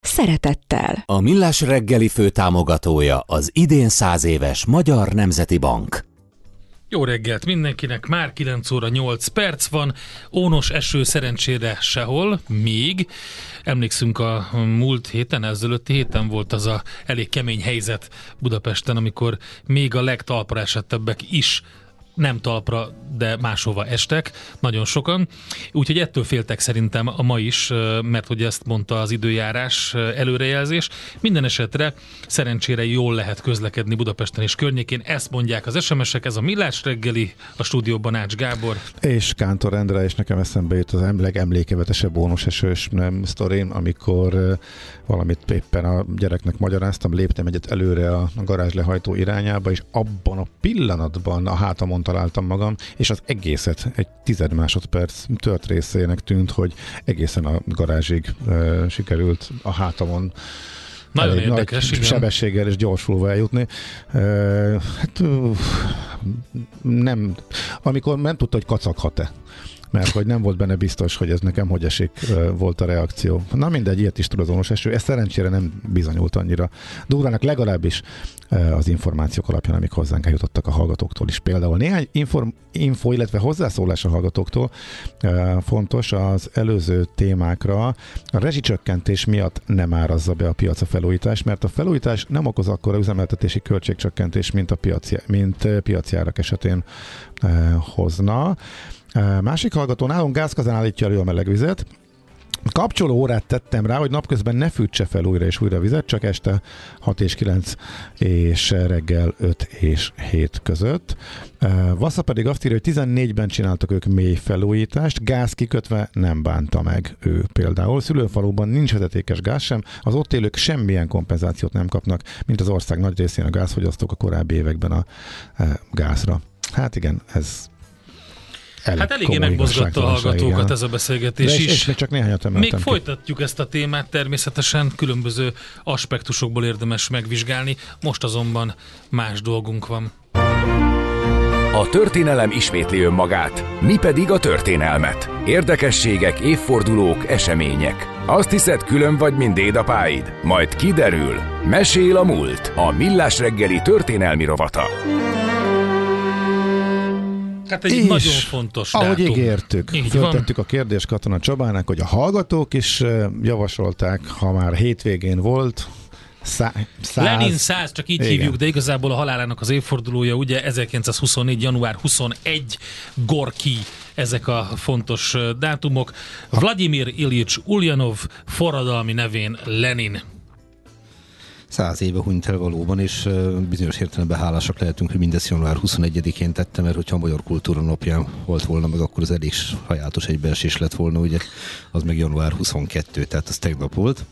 szeretettel. A Millás reggeli főtámogatója az idén száz éves Magyar Nemzeti Bank. Jó reggelt mindenkinek, már 9 óra 8 perc van, ónos eső szerencsére sehol, még. Emlékszünk a múlt héten, ezelőtti héten volt az a elég kemény helyzet Budapesten, amikor még a legtalpra esettebbek is nem talpra, de máshova estek, nagyon sokan. Úgyhogy ettől féltek szerintem a ma is, mert hogy ezt mondta az időjárás előrejelzés. Minden esetre szerencsére jól lehet közlekedni Budapesten és környékén. Ezt mondják az SMS-ek, ez a Millás reggeli, a stúdióban Ács Gábor. És Kántor Endre, és nekem eszembe jut az legemlékevetesebb bónusesős nem sztorim, amikor valamit éppen a gyereknek magyaráztam, léptem egyet előre a garázs lehajtó irányába, és abban a pillanatban a hátamon találtam magam, és az egészet egy tized másodperc tört részének tűnt, hogy egészen a garázsig uh, sikerült a hátamon nagyon elég érdekes, nagy igen. sebességgel és gyorsulva eljutni. Uh, hát nem, amikor nem tudta, hogy kacaghat-e mert hogy nem volt benne biztos, hogy ez nekem hogy esik volt a reakció. Na mindegy, ilyet is tudatos eső. Ez szerencsére nem bizonyult annyira durvának, legalábbis az információk alapján, amik hozzánk eljutottak a hallgatóktól is. Például néhány inform, info, illetve hozzászólás a hallgatóktól fontos az előző témákra. A rezsicsökkentés miatt nem árazza be a piac a felújítás, mert a felújítás nem okoz akkor üzemeltetési költségcsökkentés, mint a piaci, mint piaci árak esetén hozna. Másik hallgató nálunk gázkazán állítja elő a melegvizet, Kapcsoló órát tettem rá, hogy napközben ne fűtse fel újra és újra vizet, csak este 6 és 9 és reggel 5 és 7 között. Vassa pedig azt írja, hogy 14-ben csináltak ők mély felújítást, gáz kikötve nem bánta meg ő például. Szülőfaluban nincs vezetékes gáz sem, az ott élők semmilyen kompenzációt nem kapnak, mint az ország nagy részén a gázfogyasztók a korábbi években a gázra. Hát igen, ez elég Hát eléggé megmozgatta a hallgatókat igen. ez a beszélgetés De és, is. És csak néhányat Még ki. folytatjuk ezt a témát természetesen, különböző aspektusokból érdemes megvizsgálni, most azonban más dolgunk van. A történelem ismétli önmagát, mi pedig a történelmet. Érdekességek, évfordulók, események. Azt hiszed, külön vagy, mint dédapáid? Majd kiderül. Mesél a múlt. A Millás reggeli történelmi rovata. Hát egy és, nagyon fontos ahogy dátum. ígértük, Így föltettük van. a kérdést Katona Csabának, hogy a hallgatók is javasolták, ha már hétvégén volt, Szá, száz. Lenin 100, csak így Igen. hívjuk, de igazából a halálának az évfordulója, ugye 1924. január 21, Gorki, ezek a fontos dátumok. Vladimir Ilyich Ulyanov forradalmi nevén Lenin száz éve hunyt el valóban, és bizonyos értelemben hálásak lehetünk, hogy mindezt január 21-én tette, mert hogyha a Magyar Kultúra napján volt volna meg, akkor az elég sajátos egybeesés lett volna, ugye az meg január 22, tehát az tegnap volt.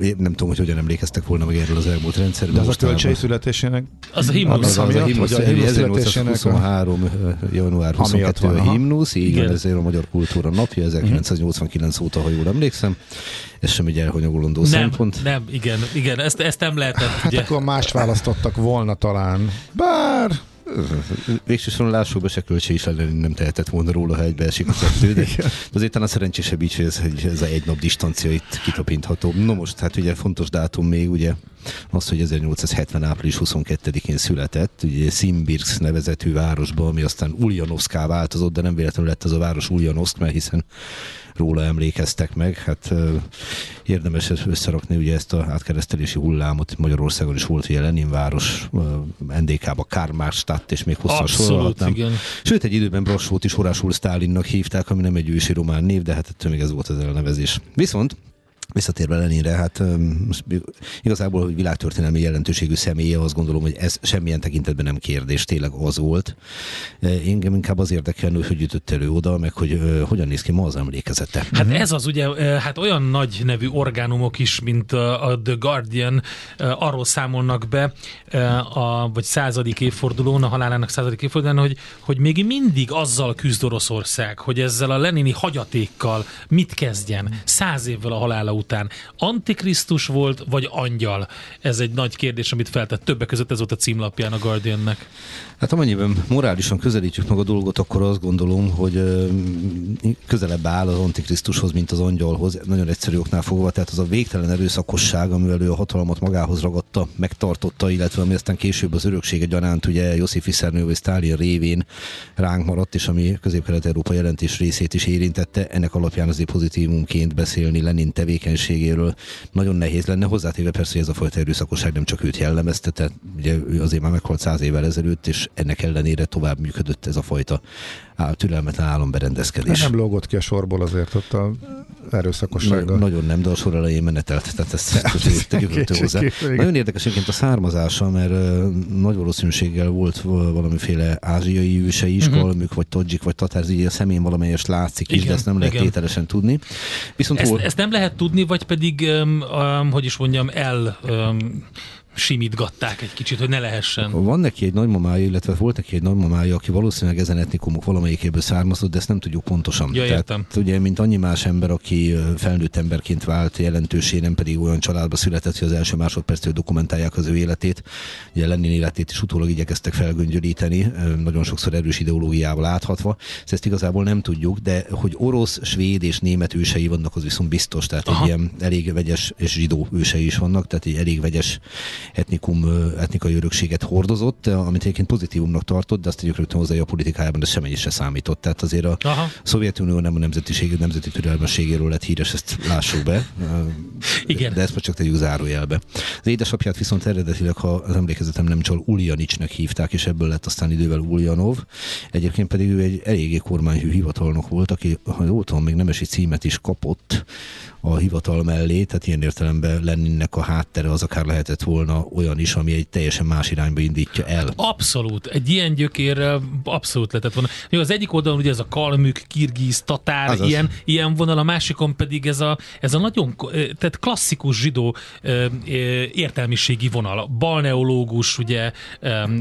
Én nem tudom, hogy hogyan emlékeztek volna meg erről az elmúlt rendszerben. De az a kölcsei születésének? Az a himnusz. Az, az, az a himnusz, 1823. január 22 a himnusz, így van, ez a Magyar Kultúra napja, 1989 óta, ha jól emlékszem. Ez sem egy elhanyagolandó nem, szempont. Nem, igen, igen, ezt, ezt nem lehetett. Hát ugye. akkor más választottak volna talán. Bár Végsősorban lássuk be, se költsé is nem tehetett volna róla, ha egybeesik a kettő, de azért talán szerencsésebb így, hogy ez, ez a egy nap distancia itt kitapintható. No most, hát ugye fontos dátum még, ugye az, hogy 1870. április 22-én született, ugye Szimbirsk nevezetű városban, ami aztán Uljanovszká változott, de nem véletlenül lett az a város Uljanovszk, mert hiszen róla emlékeztek meg. Hát érdemes összerakni ugye ezt a átkeresztelési hullámot. Magyarországon is volt ugye Leninváros, NDK-ba Kármárstadt, és még hosszas sorolhatnám. Sőt, egy időben Brassót is Horásul Sztálinnak hívták, ami nem egy ősi román név, de hát ettől még ez volt az elnevezés. Viszont Visszatérve Leninre, hát igazából, hogy világtörténelmi jelentőségű személye, azt gondolom, hogy ez semmilyen tekintetben nem kérdés, tényleg az volt. Engem inkább az érdekel, hogy jutott elő oda, meg hogy hogyan néz ki ma az emlékezete. Hát ez az ugye, hát olyan nagy nevű orgánumok is, mint a The Guardian, arról számolnak be, a, vagy századik évfordulón, a halálának századik évfordulón, hogy, hogy még mindig azzal küzd Oroszország, hogy ezzel a lenini hagyatékkal mit kezdjen száz évvel a halála után. Antikrisztus volt, vagy angyal? Ez egy nagy kérdés, amit feltett. Többek között ez volt a címlapján a Guardiannek. Hát amennyiben morálisan közelítjük meg a dolgot, akkor azt gondolom, hogy közelebb áll az Antikrisztushoz, mint az angyalhoz. Nagyon egyszerű oknál fogva, tehát az a végtelen erőszakosság, amivel ő a hatalmat magához ragadta, megtartotta, illetve ami aztán később az öröksége gyanánt, ugye Josif Vissernő vagy Stalin révén ránk maradt, és ami közép-kelet-európa jelentés részét is érintette, ennek alapján azért pozitívumként beszélni Lenin tevékenységéről nagyon nehéz lenne. Hozzátéve persze, hogy ez a fajta erőszakosság nem csak őt jellemezte, tehát ugye ő azért már meghalt száz évvel ezelőtt, és ennek ellenére tovább működött ez a fajta türelmetlen álomberendezkedés. Nem lógott ki a sorból azért ott a erőszakossággal. Na, nagyon nem, de a sor elején menetelt, tehát ezt tegyük hozzá. Nagyon érdekes egyébként a származása, mert nagy valószínűséggel volt valamiféle ázsiai őse is, uh-huh. vagy todzsik, vagy tatár, így a szemén valamelyest látszik is, igen, de ezt nem lehet igen. tételesen tudni. Viszont ezt, hol... ezt nem lehet tudni, vagy pedig, um, um, hogy is mondjam, el um, simítgatták egy kicsit, hogy ne lehessen. Van neki egy nagymamája, illetve volt neki egy nagymamája, aki valószínűleg ezen etnikumok valamelyikéből származott, de ezt nem tudjuk pontosan. Ja, Tehát, értem. ugye, mint annyi más ember, aki felnőtt emberként vált jelentősé, nem pedig olyan családba született, hogy az első másodperctől dokumentálják az ő életét. Ugye Lenin életét is utólag igyekeztek felgöngyölíteni, nagyon sokszor erős ideológiával áthatva. Ezt igazából nem tudjuk, de hogy orosz, svéd és német ősei vannak, az viszont biztos. Tehát Aha. egy ilyen elég vegyes és zsidó ősei is vannak, tehát egy elég vegyes etnikum, etnikai örökséget hordozott, amit egyébként pozitívumnak tartott, de azt tegyük rögtön hozzá, hogy a politikájában ez semmi se számított. Tehát azért a Aha. Szovjetunió nem a nemzetiség, nemzeti türelmességéről lett híres, ezt lássuk be. Igen. De ezt most csak tegyük zárójelbe. Az édesapját viszont eredetileg, ha az emlékezetem nem csal, Uljanicsnek hívták, és ebből lett aztán idővel Uljanov. Egyébként pedig ő egy eléggé kormányhű hivatalnok volt, aki, ha jól tudom, még nemesi címet is kapott a hivatal mellé, tehát ilyen értelemben Leninnek a háttere az akár lehetett volna olyan is, ami egy teljesen más irányba indítja el. Abszolút. Egy ilyen gyökérrel abszolút lehetett volna. Jó, az egyik oldalon ugye ez a kalmük, kirgiz, tatár, Azaz. ilyen, ilyen vonal, a másikon pedig ez a, ez a nagyon tehát klasszikus zsidó értelmiségi vonal. Balneológus, ugye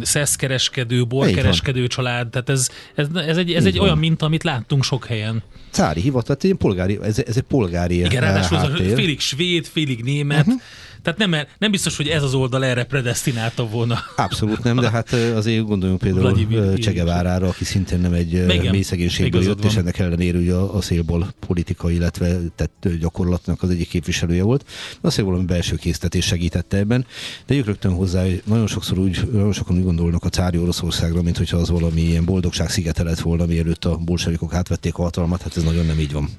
szeszkereskedő, borkereskedő család, tehát ez, ez, ez egy, ez egy olyan minta, amit láttunk sok helyen. Cári hivatal, egy polgári, ez, ez egy polgári Igen, ráadásul félig svéd, félig német. Uh-huh. Tehát nem, nem biztos, hogy ez az oldal erre predestinálta volna. Abszolút nem, de hát azért gondoljunk például Csegevárára, aki szintén nem egy mély szegénységből jött, van. és ennek ellenére ugye a, szélból politika, illetve tett gyakorlatnak az egyik képviselője volt. Azért valami belső késztetés segítette ebben, de ők rögtön hozzá, hogy nagyon sokszor úgy, nagyon sokan úgy gondolnak a cári Oroszországra, mint hogyha az valami ilyen boldogság szigete lett volna, mielőtt a bolsevikok átvették a hatalmat, hát ez nagyon nem így van.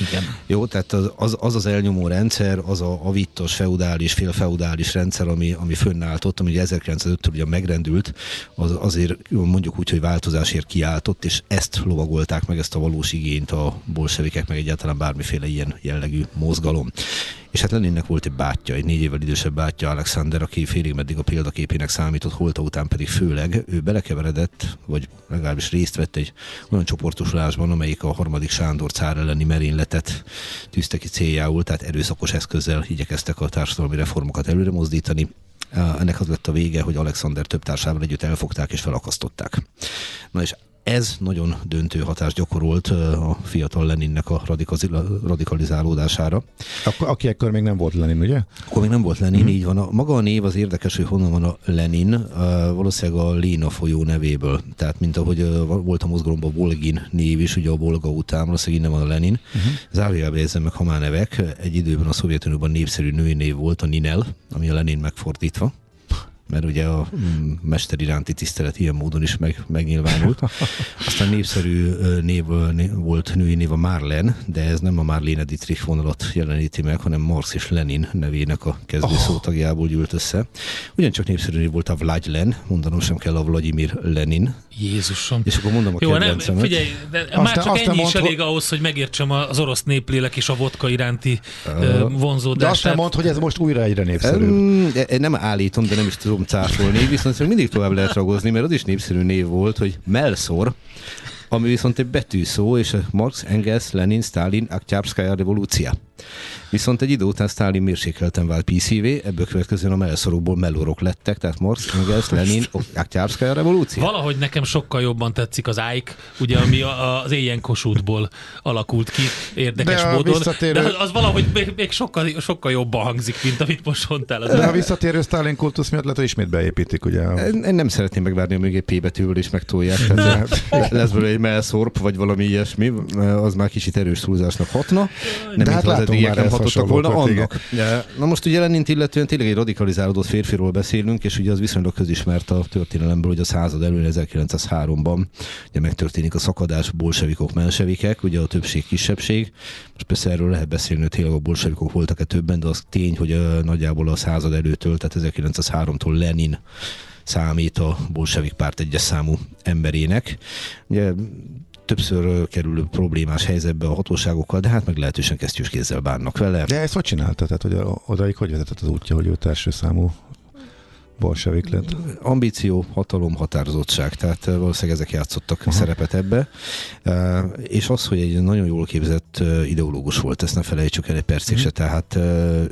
Igen. Jó, tehát az az, az, az elnyomó rendszer, az a avittos, feudális, félfeudális rendszer, ami, ami fönnállt ott, ami 1905-től ugye megrendült, az azért mondjuk úgy, hogy változásért kiáltott, és ezt lovagolták meg, ezt a valós igényt a bolsevikek, meg egyáltalán bármiféle ilyen jellegű mozgalom. És hát Leninnek volt egy bátyja, egy négy évvel idősebb bátyja, Alexander, aki félig meddig a példaképének számított, holta után pedig főleg ő belekeveredett, vagy legalábbis részt vett egy olyan csoportosulásban, amelyik a harmadik Sándor cár elleni merényletet tűzte ki céljául, tehát erőszakos eszközzel igyekeztek a társadalmi reformokat előre mozdítani. Ennek az lett a vége, hogy Alexander több társával együtt elfogták és felakasztották. Na és ez nagyon döntő hatást gyakorolt a fiatal Leninnek a radikalizálódására. Akkor, aki ekkor még nem volt Lenin, ugye? Akkor még nem volt Lenin, mm-hmm. így van. A, maga a név az érdekes, hogy honnan van a Lenin, uh, valószínűleg a Léna folyó nevéből. Tehát, mint ahogy uh, volt a mozgalomban Volgin név is, ugye a Volga után, valószínűleg innen van a Lenin. Uh-huh. Zárójelbe érzem meg, ha már nevek. Egy időben a Szovjetunióban népszerű női név volt a Ninel, ami a Lenin megfordítva mert ugye a mm, mester iránti tisztelet ilyen módon is meg, megnyilvánult. Aztán népszerű név, név volt női név a Marlen, de ez nem a Marlene Dietrich vonalat jeleníti meg, hanem Marx és Lenin nevének a kezdő oh. szótagjából gyűlt össze. Ugyancsak népszerű név volt a Vlagylen, mondanom sem kell a Vladimir Lenin. Jézusom. És akkor mondom a Jó, nem, figyelj, de Aztán- már csak ennyi is elég ahhoz, hogy megértsem az orosz néplélek és a vodka iránti uh, De azt vonzódását. nem mondd, hogy ez most újra egyre népszerűbb. Um, de- nem állítom, de nem is tudom cáfolni, viszont mindig tovább lehet ragozni, mert az is népszerű név volt, hogy Melszor, ami viszont egy betűszó, és Marx, Engels, Lenin, Stalin, Aktyápszkája revolúcia. Viszont egy idő után Stalin mérsékelten vált PCV, ebből következően a melszorokból melorok lettek, tehát Marx, Engels, Lenin, Aktyápszkája revolúcia. Valahogy nekem sokkal jobban tetszik az Ike, ugye, ami a, az éjjen kosútból alakult ki érdekes De módon. visszatérő- De az, az valahogy még, még sokkal, sokkal jobban hangzik, mint amit most mondtál. Az De a visszatérő Stalin kultusz miatt lehet, hogy ismét beépítik, ugye? Én nem szeretném megvárni, amíg egy P betűvel is megtolják. Tehát le- lesz belőle egy melszorp, vagy valami ilyesmi, az már kicsit erős túlzásnak hatna. Nem, De hát az eddigiek már nem hatottak volna annak. Na most ugye Lenint illetően tényleg egy radikalizálódott férfiról beszélünk, és ugye az viszonylag közismert a történelemből, hogy a század előn 1903-ban ugye megtörténik a szakadás bolsevikok, mensevikek, ugye a többség kisebbség. Most persze erről lehet beszélni, hogy tényleg a bolsevikok voltak-e többen, de az tény, hogy ö, nagyjából a század előttől, tehát 1903-tól Lenin számít a bolsevik párt egyes számú emberének. Ugye többször kerül problémás helyzetbe a hatóságokkal, de hát meg lehetősen kesztyűs kézzel bánnak vele. De ezt hogy csinálta? Tehát, hogy odaig hogy vezetett az útja, hogy őt első számú bolsevik lett? Ambíció, hatalom, határozottság, tehát valószínűleg ezek játszottak Aha. szerepet ebbe. És az, hogy egy nagyon jól képzett ideológus volt, ezt ne felejtsük el egy percig se, tehát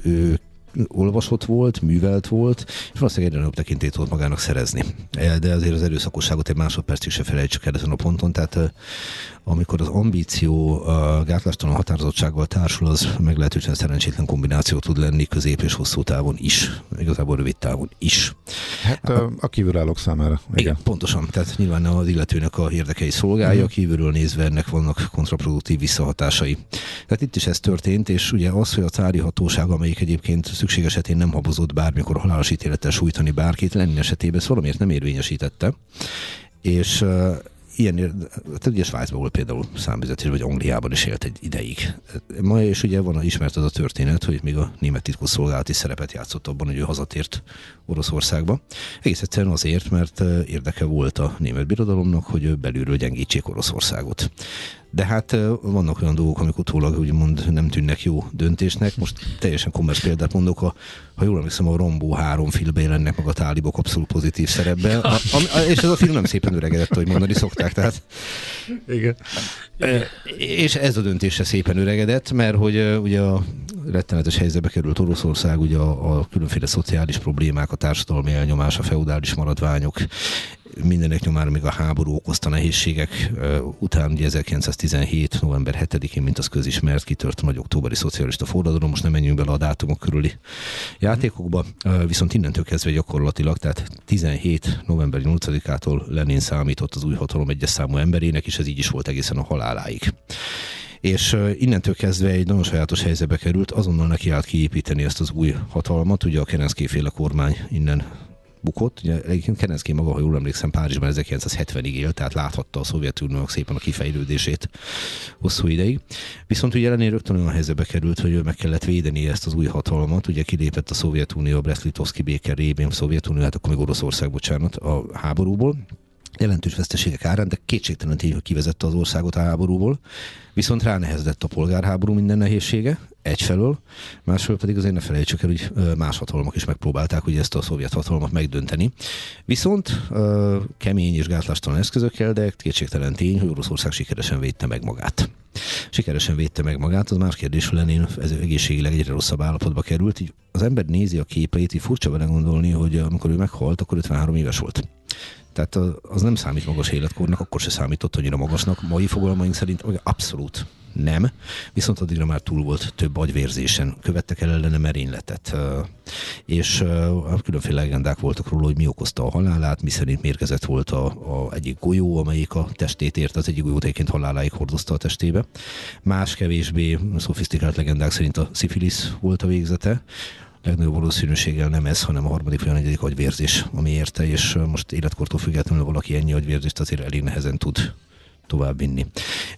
ő olvasott volt, művelt volt, és valószínűleg egyre nagyobb tekintét tudott magának szerezni. E, De azért az erőszakosságot egy másodpercig se felejtsük el ezen a ponton, tehát amikor az ambíció a gátlástalan határozottsággal társul, az meglehetősen szerencsétlen kombináció tud lenni közép és hosszú távon is, igazából rövid távon is. Hát a, a kívülállók számára. Igen, Igen. pontosan. Tehát nyilván az illetőnek a érdekei szolgálja, kívülről nézve ennek vannak kontraproduktív visszahatásai. Tehát itt is ez történt, és ugye az, hogy a cári hatóság, amelyik egyébként szükség esetén nem habozott bármikor halálos ítélettel sújtani bárkit, Lenin esetében ezt valamiért nem érvényesítette. És ilyen, tehát ugye Svájcban volt például számvezetés, vagy Angliában is élt egy ideig. Ma és ugye van ismert az a történet, hogy még a német titkosszolgálati szerepet játszott abban, hogy ő hazatért Oroszországba. Egész egyszerűen azért, mert érdeke volt a német birodalomnak, hogy ő belülről gyengítsék Oroszországot. De hát vannak olyan dolgok, amik utólag úgymond nem tűnnek jó döntésnek. Most teljesen kommersz példát mondok, a, ha jól emlékszem, a Rombó három filmben jelennek meg a tálibok abszolút pozitív szerepben, a, a, és ez a film nem szépen öregedett, hogy mondani szokták. Tehát Igen. És ez a döntése szépen öregedett, mert hogy ugye a rettenetes helyzetbe került Oroszország, ugye a, a különféle szociális problémák, a társadalmi elnyomás, a feudális maradványok, mindenek nyomára még a háború okozta nehézségek után, ugye 1917. november 7-én, mint az közismert, kitört a nagy októberi szocialista forradalom, most nem menjünk bele a dátumok körüli játékokba, viszont innentől kezdve gyakorlatilag, tehát 17. november 8-ától Lenin számított az új hatalom egyes számú emberének, és ez így is volt egészen a haláláig és innentől kezdve egy nagyon sajátos helyzetbe került, azonnal neki állt kiépíteni ezt az új hatalmat, ugye a Kerenszky féle kormány innen bukott. Ugye egyébként Kerenszky maga, ha jól emlékszem, Párizsban 1970-ig élt, tehát láthatta a Szovjetuniónak szépen a kifejlődését hosszú ideig. Viszont ugye Lenin rögtön olyan helyzetbe került, hogy ő meg kellett védeni ezt az új hatalmat. Ugye kilépett a Szovjetunió, a Brest-Litovszki béke révén, Szovjetunió, hát akkor még Oroszország, bocsánat, a háborúból jelentős veszteségek árán, de kétségtelen tény, hogy kivezette az országot a háborúból, viszont ránehezedett a polgárháború minden nehézsége, egyfelől, másfelől pedig azért ne felejtsük el, hogy más hatalmak is megpróbálták ugye ezt a szovjet hatalmat megdönteni. Viszont kemény és gátlástalan eszközökkel, de kétségtelen tény, hogy Oroszország sikeresen védte meg magát. Sikeresen védte meg magát, az más kérdés, hogy Lenin ez egészségileg egyre rosszabb állapotba került. Így az ember nézi a képeit, így furcsa vele gondolni, hogy amikor ő meghalt, akkor 53 éves volt. Tehát az nem számít magas életkornak, akkor se számított annyira magasnak. Mai fogalmaink szerint abszolút nem, viszont addigra már túl volt több agyvérzésen, követtek el ellene merényletet, és különféle legendák voltak róla, hogy mi okozta a halálát, mi szerint mérgezett volt a, a egyik golyó, amelyik a testét ért, az egyik golyót egyébként haláláig hordozta a testébe. Más kevésbé szofisztikált legendák szerint a szifilisz volt a végzete, legnagyobb valószínűséggel nem ez, hanem a harmadik vagy a negyedik agyvérzés, ami érte, és most életkortól függetlenül valaki ennyi agyvérzést azért elég nehezen tud továbbvinni.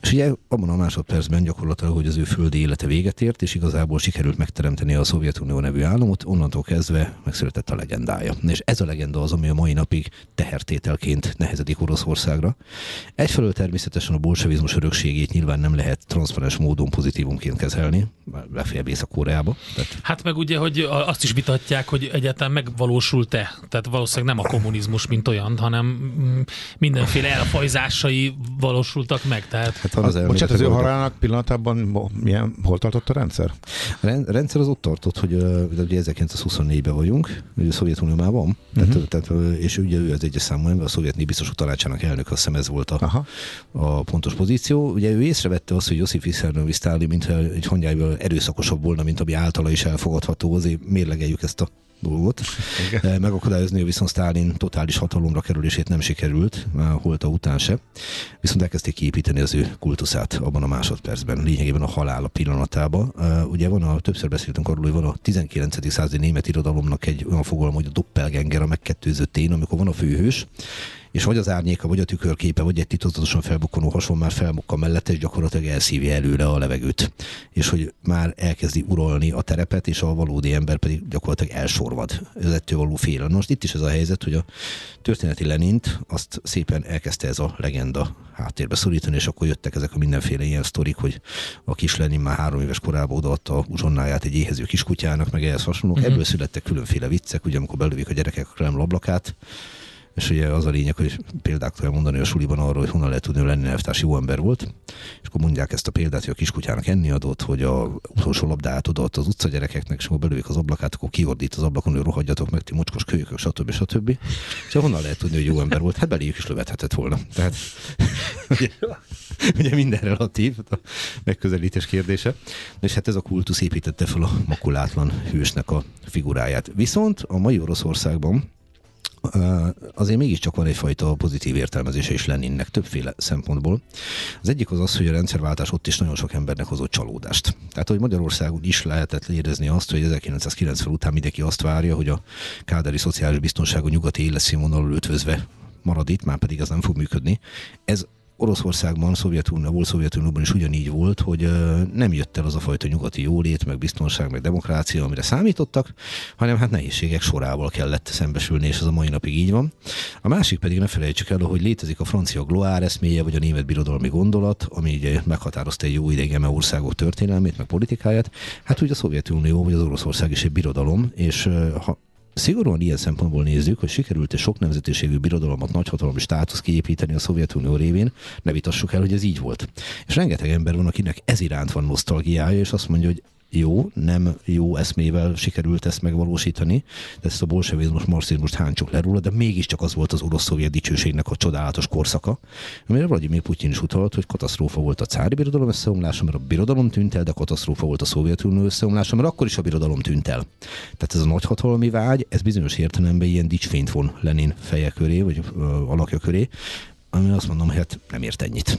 És ugye abban a másodpercben gyakorlatilag, hogy az ő földi élete véget ért, és igazából sikerült megteremteni a Szovjetunió nevű államot, onnantól kezdve megszületett a legendája. És ez a legenda az, ami a mai napig tehertételként nehezedik Oroszországra. Egyfelől természetesen a bolsevizmus örökségét nyilván nem lehet transzparens módon pozitívumként kezelni, legfeljebb Észak-Koreába. Tehát... Hát meg ugye, hogy azt is vitatják, hogy egyáltalán megvalósult-e. Tehát valószínűleg nem a kommunizmus, mint olyan, hanem mindenféle elfajzásai való valósultak meg. Tehát... Hát van az, az bocsánat, az ő halálának pillanatában milyen, hol tartott a rendszer? A rendszer az ott tartott, hogy ugye 1924-ben vagyunk, ugye a Szovjetunióban van, uh-huh. tehát, tehát, és ugye ő az egyes számú ember, a szovjet biztosok tanácsának elnök, azt hiszem ez volt a, Aha. a pontos pozíció. Ugye ő észrevette azt, hogy Josif Vissarionovic Stalin, mintha egy hangyájával erőszakosabb volna, mint ami általa is elfogadható, azért mérlegeljük ezt a dolgot. Igen. Megakadályozni viszont Stalin totális hatalomra kerülését nem sikerült, holta után se. Viszont elkezdték kiépíteni az ő kultuszát abban a másodpercben, lényegében a halála pillanatában. Ugye van a, többször beszéltünk arról, hogy van a 19. századi német irodalomnak egy olyan fogalom, hogy a doppelganger, a megkettőzött én, amikor van a főhős, és vagy az árnyéka, vagy a tükörképe, vagy egy titokzatosan felbukkanó hasonló már felbukkan mellette, és gyakorlatilag elszívja előre a levegőt. És hogy már elkezdi uralni a terepet, és a valódi ember pedig gyakorlatilag elsorvad. Ez ettől való félelem. Most itt is ez a helyzet, hogy a történeti Lenint azt szépen elkezdte ez a legenda háttérbe szorítani, és akkor jöttek ezek a mindenféle ilyen sztorik, hogy a kis Lenin már három éves korában odaadta a uzsonnáját egy éhező kiskutyának, meg ehhez hasonlók. Uh-huh. Ebből születtek különféle viccek, ugye amikor belövik a gyerekek a krem ablakát, és ugye az a lényeg, hogy példák tudja mondani a suliban arról, hogy honnan lehet tudni, hogy Lenin elvtárs jó ember volt, és akkor mondják ezt a példát, hogy a kiskutyának enni adott, hogy a utolsó labdát adott az utca gyerekeknek, és akkor belőjük az ablakát, akkor kiordít az ablakon, hogy rohadjatok meg, ti mocskos kölyökök, stb. stb. És honnan lehet tudni, hogy jó ember volt? Hát beléjük is lövethetett volna. Tehát ugye, ugye minden relatív, a megközelítés kérdése. És hát ez a kultusz építette fel a makulátlan hősnek a figuráját. Viszont a mai Oroszországban azért mégiscsak van egyfajta pozitív értelmezése is Leninnek többféle szempontból. Az egyik az az, hogy a rendszerváltás ott is nagyon sok embernek hozott csalódást. Tehát, hogy Magyarországon is lehetett érezni azt, hogy 1990 után mindenki azt várja, hogy a káderi szociális biztonság a nyugati életszínvonalul ötvözve marad itt, már pedig ez nem fog működni. Ez Oroszországban, Szovjetunió, volt Szovjetunióban is ugyanígy volt, hogy nem jött el az a fajta nyugati jólét, meg biztonság, meg demokrácia, amire számítottak, hanem hát nehézségek sorával kellett szembesülni, és ez a mai napig így van. A másik pedig ne felejtsük el, hogy létezik a francia gloár eszméje, vagy a német birodalmi gondolat, ami ugye meghatározta egy jó idegen országok történelmét, meg politikáját. Hát ugye a Szovjetunió, vagy az Oroszország is egy birodalom, és ha szigorúan ilyen szempontból nézzük, hogy sikerült egy sok nemzetiségű birodalomot, nagyhatalmi státusz kiépíteni a Szovjetunió révén, ne vitassuk el, hogy ez így volt. És rengeteg ember van, akinek ez iránt van nosztalgiája, és azt mondja, hogy jó, nem jó eszmével sikerült ezt megvalósítani, de ezt a bolsevizmus, marxizmust háncsuk le róla, de mégiscsak az volt az orosz-szovjet dicsőségnek a csodálatos korszaka, amire Vladimir Putyin is utalt, hogy katasztrófa volt a cári birodalom összeomlása, mert a birodalom tűnt el, de katasztrófa volt a Szovjetunió összeomlása, mert akkor is a birodalom tűnt el. Tehát ez a nagyhatalmi vágy, ez bizonyos értelemben ilyen dicsfényt von Lenin feje köré, vagy ö, alakja köré, ami azt mondom, hogy hát nem ért ennyit.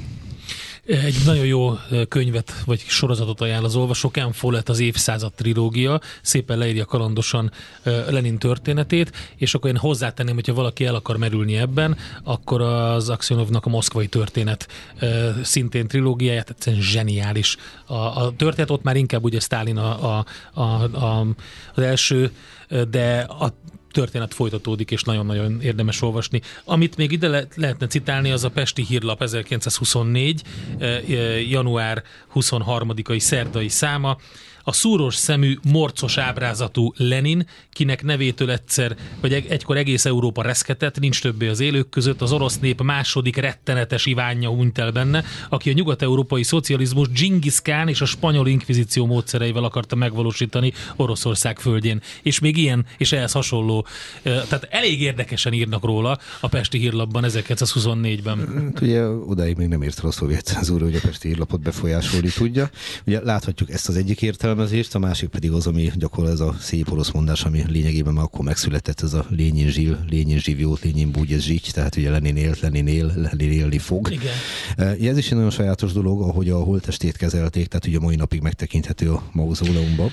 Egy nagyon jó könyvet vagy sorozatot ajánl az olvasó, Ken Follett az évszázad trilógia, szépen leírja kalandosan Lenin történetét, és akkor én hozzátenném, hogyha valaki el akar merülni ebben, akkor az Aksionovnak a moszkvai történet szintén trilógiáját, egyszerűen zseniális. A, a történet ott már inkább ugye Stalin a, a, a, a, az első, de a történet folytatódik, és nagyon-nagyon érdemes olvasni. Amit még ide le- lehetne citálni, az a Pesti Hírlap 1924. Eh, eh, január 23-ai szerdai száma, a szúros szemű, morcos ábrázatú Lenin, kinek nevétől egyszer, vagy egykor egész Európa reszketett, nincs többé az élők között, az orosz nép második rettenetes Ivánja hunyt el benne, aki a nyugat-európai szocializmus Genghis és a spanyol inkvizíció módszereivel akarta megvalósítani Oroszország földjén. És még ilyen, és ehhez hasonló, tehát elég érdekesen írnak róla a Pesti hírlapban 1924-ben. Hát ugye odáig még nem ért a szovjet cenzúra, hogy a Pesti hírlapot befolyásolni tudja. Ugye láthatjuk ezt az egyik értelmet, értelmezést, a másik pedig az, ami gyakorlatilag ez a szép orosz mondás, ami lényegében már akkor megszületett, ez a lényin zsil, lényin zsivjót, lényin búgy, ez zsígy, tehát ugye Lenin élt, Lenin él, Lenin élni fog. Igen. Eh, ez is egy nagyon sajátos dolog, ahogy a holtestét kezelték, tehát ugye mai napig megtekinthető a mauzóleumban.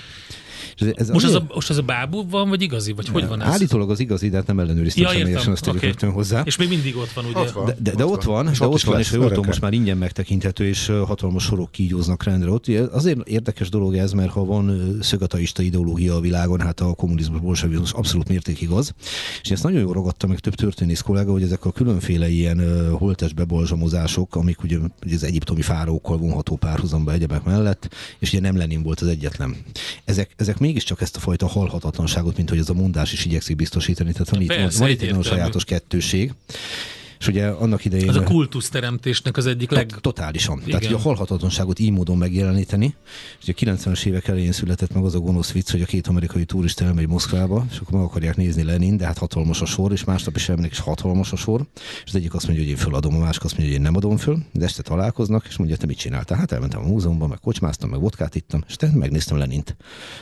És ez, ez Most az, a, most az a bábú van, vagy igazi? Vagy hogy van ez? Állítólag az igazi, de hát nem ellenőriztem Ja, személyesen, azt okay. hozzá. És még mindig ott van, ugye? Ott van. De, de, de ott van, És de ott van, és jól tudom, örökre. most már ingyen megtekinthető, és hatalmas sorok kígyóznak rendre ott. Ugye Azért érdekes dolog ez, mert ha van szögataista ideológia a világon, hát a kommunizmus, bolsevizmus abszolút mértékig az. És ezt nagyon jól ragadta meg több történész kollega, hogy ezek a különféle ilyen holtes bebolzsamozások, amik ugye, ugye az egyiptomi fárókkal vonható párhuzamba egyebek mellett, és ugye nem Lenin volt az egyetlen. Ezek, ezek mégiscsak ezt a fajta halhatatlanságot, mint hogy ez a mondás is igyekszik biztosítani. Tehát van itt, van, itt egy nagyon sajátos kettőség. És ugye annak idején... Az a kultuszteremtésnek az egyik leg... Tot- Totálisan. Igen. Tehát ugye a halhatatlanságot így módon megjeleníteni. És ugye a 90-es évek elején született meg az a gonosz vicc, hogy a két amerikai turista elmegy Moszkvába, és akkor meg akarják nézni Lenin, de hát hatalmas a sor, és másnap is elmennek, és hatalmas a sor. És az egyik azt mondja, hogy én föladom, a másik azt mondja, hogy én nem adom föl, de este találkoznak, és mondja, te mit csináltál? Hát elmentem a múzeumban, meg kocsmáztam, meg vodkát ittam, és te megnéztem Lenint.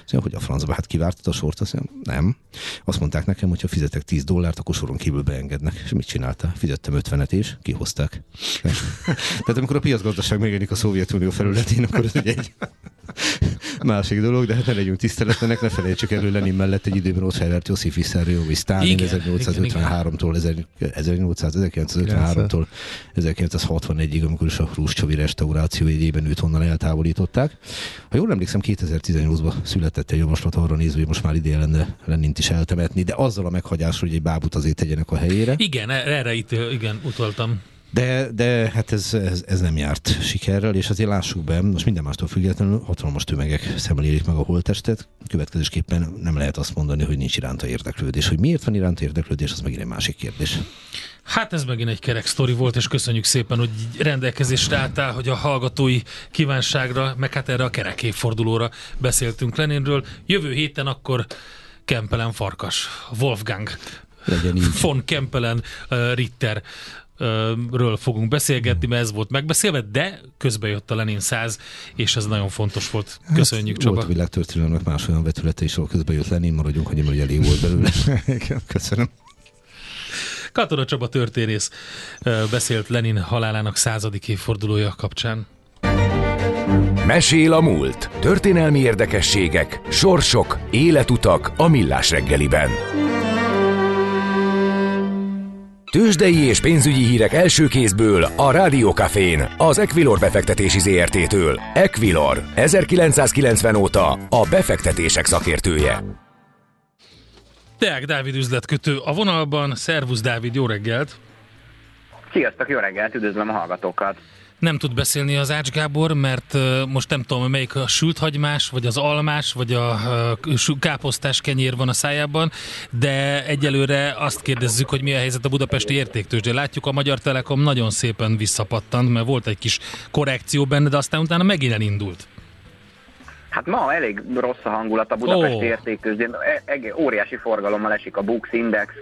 Azt mondja, hogy a francba, hát kivártad a sort, azt mondja, nem. Azt mondták nekem, hogy ha fizetek 10 dollárt, akkor soron kívül beengednek. És mit csináltál? Fizettem 50-et és kihozták. Tehát amikor a piacgazdaság megjelenik a Szovjetunió felületén, akkor ez ugye egy másik dolog, de hát ne legyünk tiszteletlenek, ne felejtsük elő Lenin mellett egy időben ott felvert Josif Vissarionovics Stalin Igen, 1853-tól 1853-tól 1961-ig, amikor is a Hruscsovi restauráció egyében őt onnan eltávolították. Ha jól emlékszem, 2018-ban született egy javaslat arra nézve, hogy most már ideje lenne Lenint is eltemetni, de azzal a meghagyásra, hogy egy bábut azért tegyenek a helyére. Igen, erre itt igen, utaltam. De, de hát ez, ez, ez, nem járt sikerrel, és azért lássuk be, most minden mástól függetlenül hatalmas tömegek szemlélik meg a holttestet, következésképpen nem lehet azt mondani, hogy nincs iránta érdeklődés. Hogy miért van iránta érdeklődés, az megint egy másik kérdés. Hát ez megint egy kerek sztori volt, és köszönjük szépen, hogy rendelkezésre álltál, hogy a hallgatói kívánságra, meg hát erre a kerek évfordulóra beszéltünk Leninről. Jövő héten akkor Kempelen Farkas, Wolfgang Legyen így. von Kempelen uh, Ritter ről fogunk beszélgetni, mert ez volt megbeszélve, de közben jött a Lenin 100, és ez nagyon fontos volt. Köszönjük, hát, Csaba. Volt a világtörténelemnek más olyan vetülete is, ahol közben jött Lenin, maradjunk, hogy hogy elég volt belőle. Igen. Köszönöm. Katona Csaba történész beszélt Lenin halálának századik évfordulója kapcsán. Mesél a múlt. Történelmi érdekességek, sorsok, életutak a millás reggeliben. Tőzsdei és pénzügyi hírek első kézből a Rádiókafén, az Equilor befektetési ZRT-től. Equilor, 1990 óta a befektetések szakértője. Deák Dávid üzletkötő a vonalban. Szervusz Dávid, jó reggelt! Sziasztok, jó reggelt, üdvözlöm a hallgatókat! Nem tud beszélni az Ács Gábor, mert most nem tudom, melyik a sült hagymás, vagy az almás, vagy a káposztás kenyér van a szájában, de egyelőre azt kérdezzük, hogy mi a helyzet a budapesti értéktőzsdén. Látjuk, a Magyar Telekom nagyon szépen visszapattant, mert volt egy kis korrekció benne, de aztán utána megint elindult. Hát ma elég rossz a hangulat a Budapesti oh. értéktőzsdén. E- eg- óriási forgalommal esik a Bux Index.